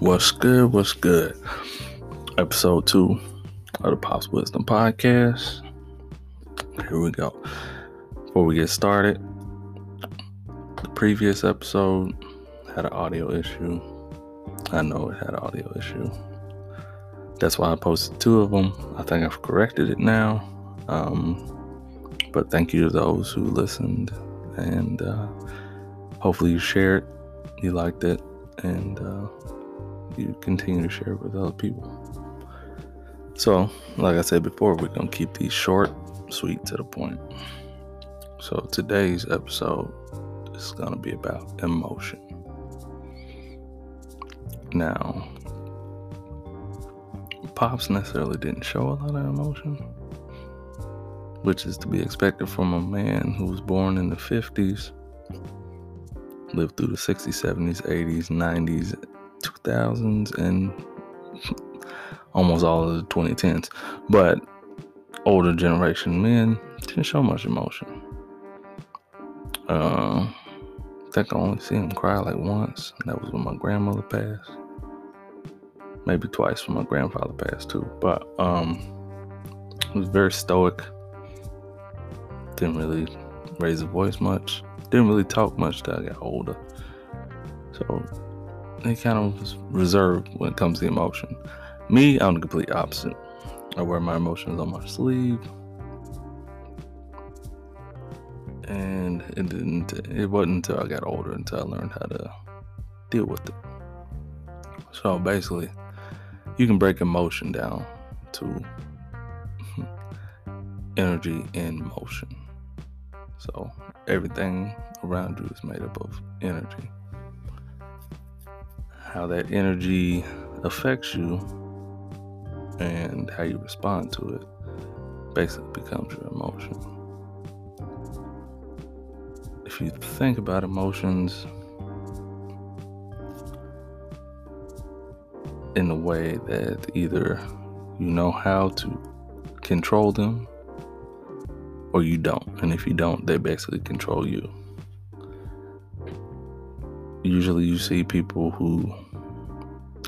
What's good? What's good? Episode two of the Pops Wisdom Podcast. Here we go. Before we get started, the previous episode had an audio issue. I know it had an audio issue. That's why I posted two of them. I think I've corrected it now. Um, but thank you to those who listened and uh, hopefully you shared, you liked it, and uh, you continue to share it with other people. So, like I said before, we're going to keep these short, sweet, to the point. So, today's episode is going to be about emotion. Now, Pops necessarily didn't show a lot of emotion, which is to be expected from a man who was born in the 50s, lived through the 60s, 70s, 80s, 90s, 2000s and almost all of the 2010s. But older generation men didn't show much emotion. Uh, I think I only seen him cry like once, and that was when my grandmother passed. Maybe twice when my grandfather passed too. But um, he was very stoic. Didn't really raise his voice much. Didn't really talk much till I got older. So he kind of reserved when it comes to emotion. Me, I'm the complete opposite. I wear my emotions on my sleeve. And it didn't it wasn't until I got older until I learned how to deal with it. So basically, you can break emotion down to energy in motion. So everything around you is made up of energy how that energy affects you and how you respond to it basically becomes your emotion. If you think about emotions in a way that either you know how to control them or you don't. And if you don't, they basically control you usually you see people who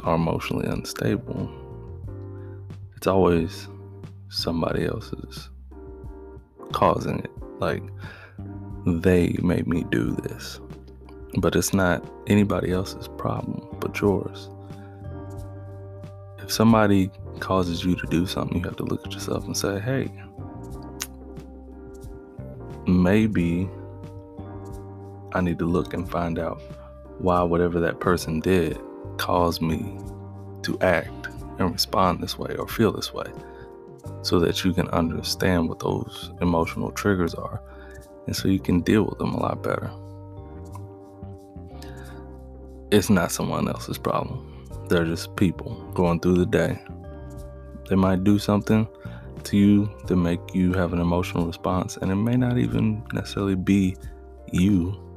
are emotionally unstable, it's always somebody else's causing it. Like, they made me do this. But it's not anybody else's problem but yours. If somebody causes you to do something, you have to look at yourself and say, hey, maybe I need to look and find out why whatever that person did caused me to act and respond this way or feel this way so that you can understand what those emotional triggers are and so you can deal with them a lot better. It's not someone else's problem. They're just people going through the day. They might do something to you to make you have an emotional response, and it may not even necessarily be you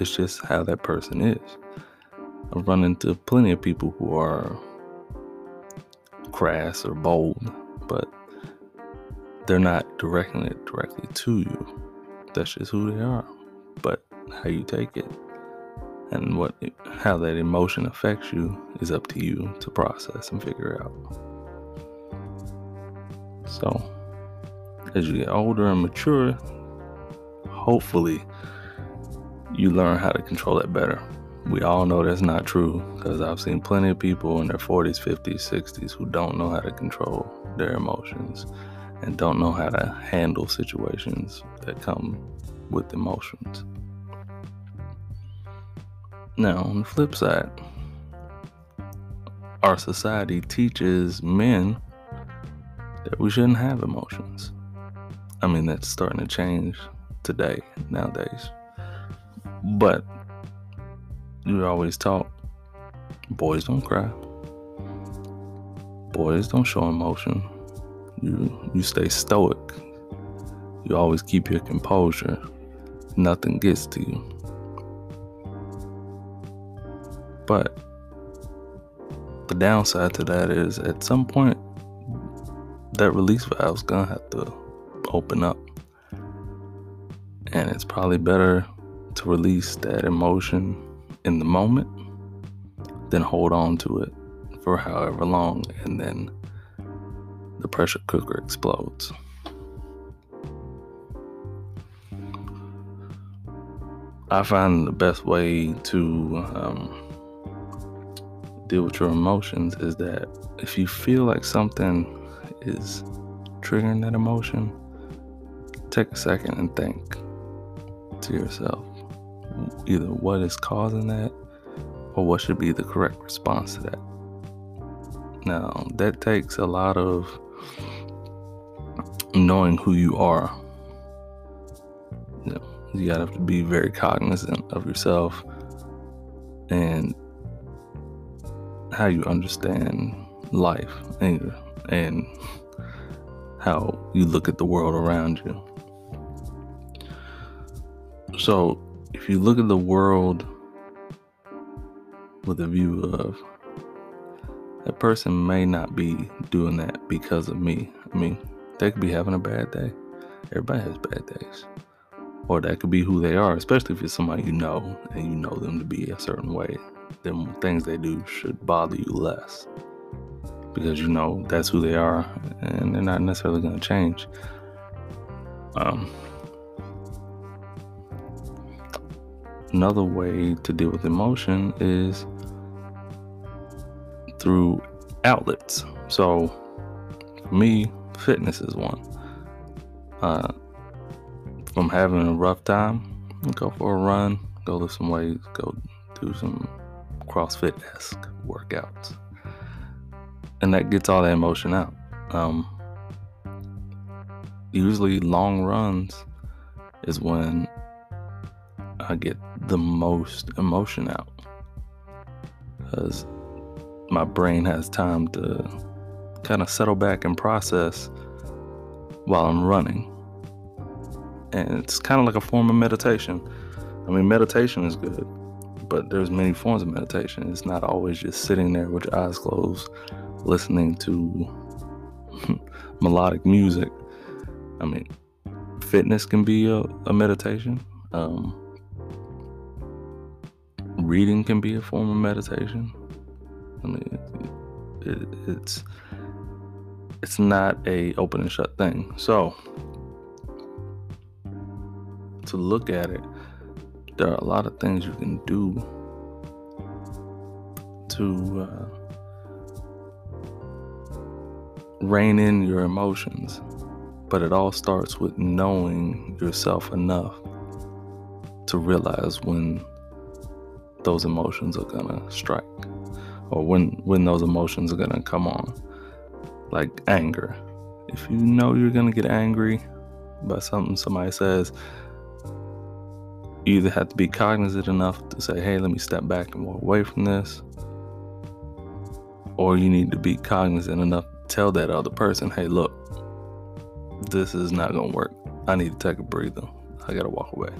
it's just how that person is. I've run into plenty of people who are crass or bold, but they're not directing it directly to you. That's just who they are. But how you take it and what how that emotion affects you is up to you to process and figure out. So, as you get older and mature, hopefully you learn how to control it better. We all know that's not true because I've seen plenty of people in their 40s, 50s, 60s who don't know how to control their emotions and don't know how to handle situations that come with emotions. Now, on the flip side, our society teaches men that we shouldn't have emotions. I mean, that's starting to change today, nowadays. But you always taught boys don't cry. Boys don't show emotion. You you stay stoic. You always keep your composure. Nothing gets to you. But the downside to that is at some point that release valve's gonna have to open up. And it's probably better to release that emotion in the moment, then hold on to it for however long, and then the pressure cooker explodes. I find the best way to um, deal with your emotions is that if you feel like something is triggering that emotion, take a second and think to yourself either what is causing that or what should be the correct response to that. Now, that takes a lot of knowing who you are. You, know, you gotta have to be very cognizant of yourself and how you understand life and, and how you look at the world around you. So, if you look at the world with a view of that person may not be doing that because of me. I mean, they could be having a bad day. Everybody has bad days. Or that could be who they are, especially if it's somebody you know and you know them to be a certain way. Then things they do should bother you less because you know that's who they are and they're not necessarily going to change. Um, another way to deal with emotion is through outlets. So, for me, fitness is one. Uh, from having a rough time, go for a run, go lift some weights, go do some CrossFit esque workouts. And that gets all that emotion out. Um, usually, long runs is when I get the most emotion out. Because my brain has time to kind of settle back and process while I'm running. And it's kind of like a form of meditation. I mean, meditation is good, but there's many forms of meditation. It's not always just sitting there with your eyes closed, listening to melodic music. I mean, fitness can be a, a meditation. Um, reading can be a form of meditation. I mean, it, it, it's it's not a open and shut thing. So to look at it, there are a lot of things you can do to uh, rein in your emotions, but it all starts with knowing yourself enough to realize when those emotions are gonna strike or when when those emotions are gonna come on like anger. If you know you're gonna get angry by something somebody says you either have to be cognizant enough to say hey let me step back and walk away from this or you need to be cognizant enough to tell that other person hey look this is not gonna work. I need to take a breather. I gotta walk away.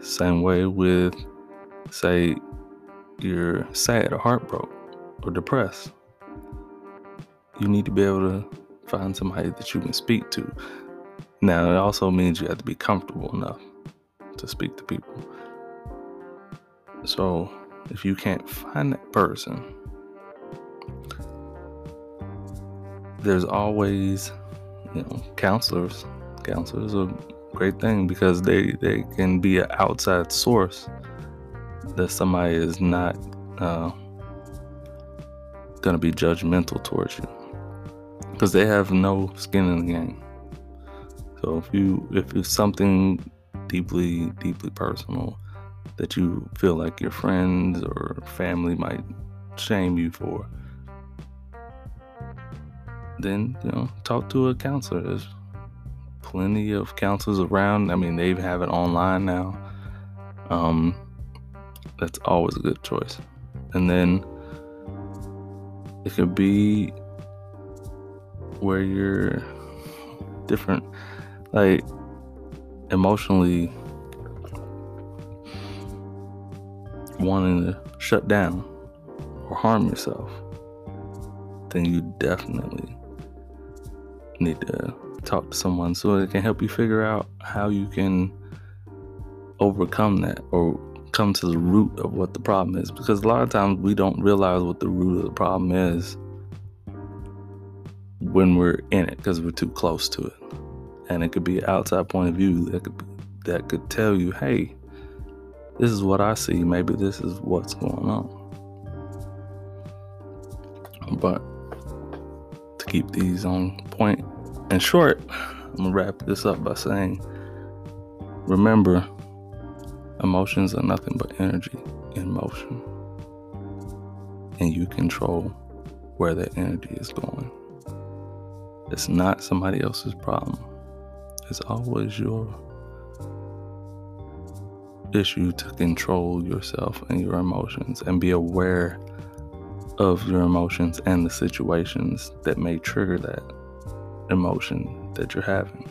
Same way with say you're sad or heartbroken or depressed, you need to be able to find somebody that you can speak to. Now, it also means you have to be comfortable enough to speak to people. So, if you can't find that person, there's always, you know, counselors. Counselors are a great thing because they, they can be an outside source that somebody is not uh, going to be judgmental towards you because they have no skin in the game. So if you if it's something deeply deeply personal that you feel like your friends or family might shame you for, then you know talk to a counselor. There's plenty of counselors around. I mean, they have it online now. Um, that's always a good choice. And then it could be where you're different, like emotionally wanting to shut down or harm yourself, then you definitely need to talk to someone so they can help you figure out how you can overcome that or come to the root of what the problem is because a lot of times we don't realize what the root of the problem is when we're in it because we're too close to it. And it could be an outside point of view that could that could tell you hey this is what i see. Maybe this is what's going on. But to keep these on point and short i'm gonna wrap this up by saying remember Emotions are nothing but energy in motion. And you control where that energy is going. It's not somebody else's problem. It's always your issue to control yourself and your emotions and be aware of your emotions and the situations that may trigger that emotion that you're having.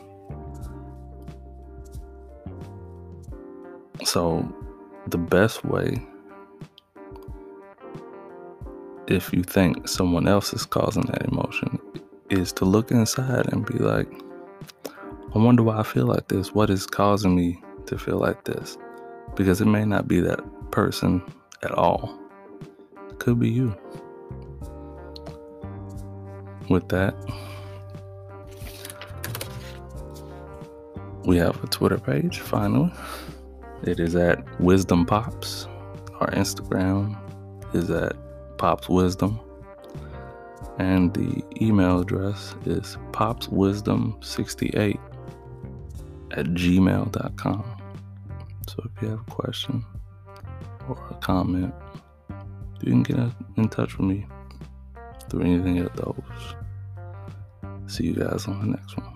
So, the best way, if you think someone else is causing that emotion, is to look inside and be like, I wonder why I feel like this. What is causing me to feel like this? Because it may not be that person at all, it could be you. With that, we have a Twitter page finally. It is at Wisdom Pops. Our Instagram is at Pops Wisdom. And the email address is popswisdom68 at gmail.com. So if you have a question or a comment, you can get in touch with me through anything of those. See you guys on the next one.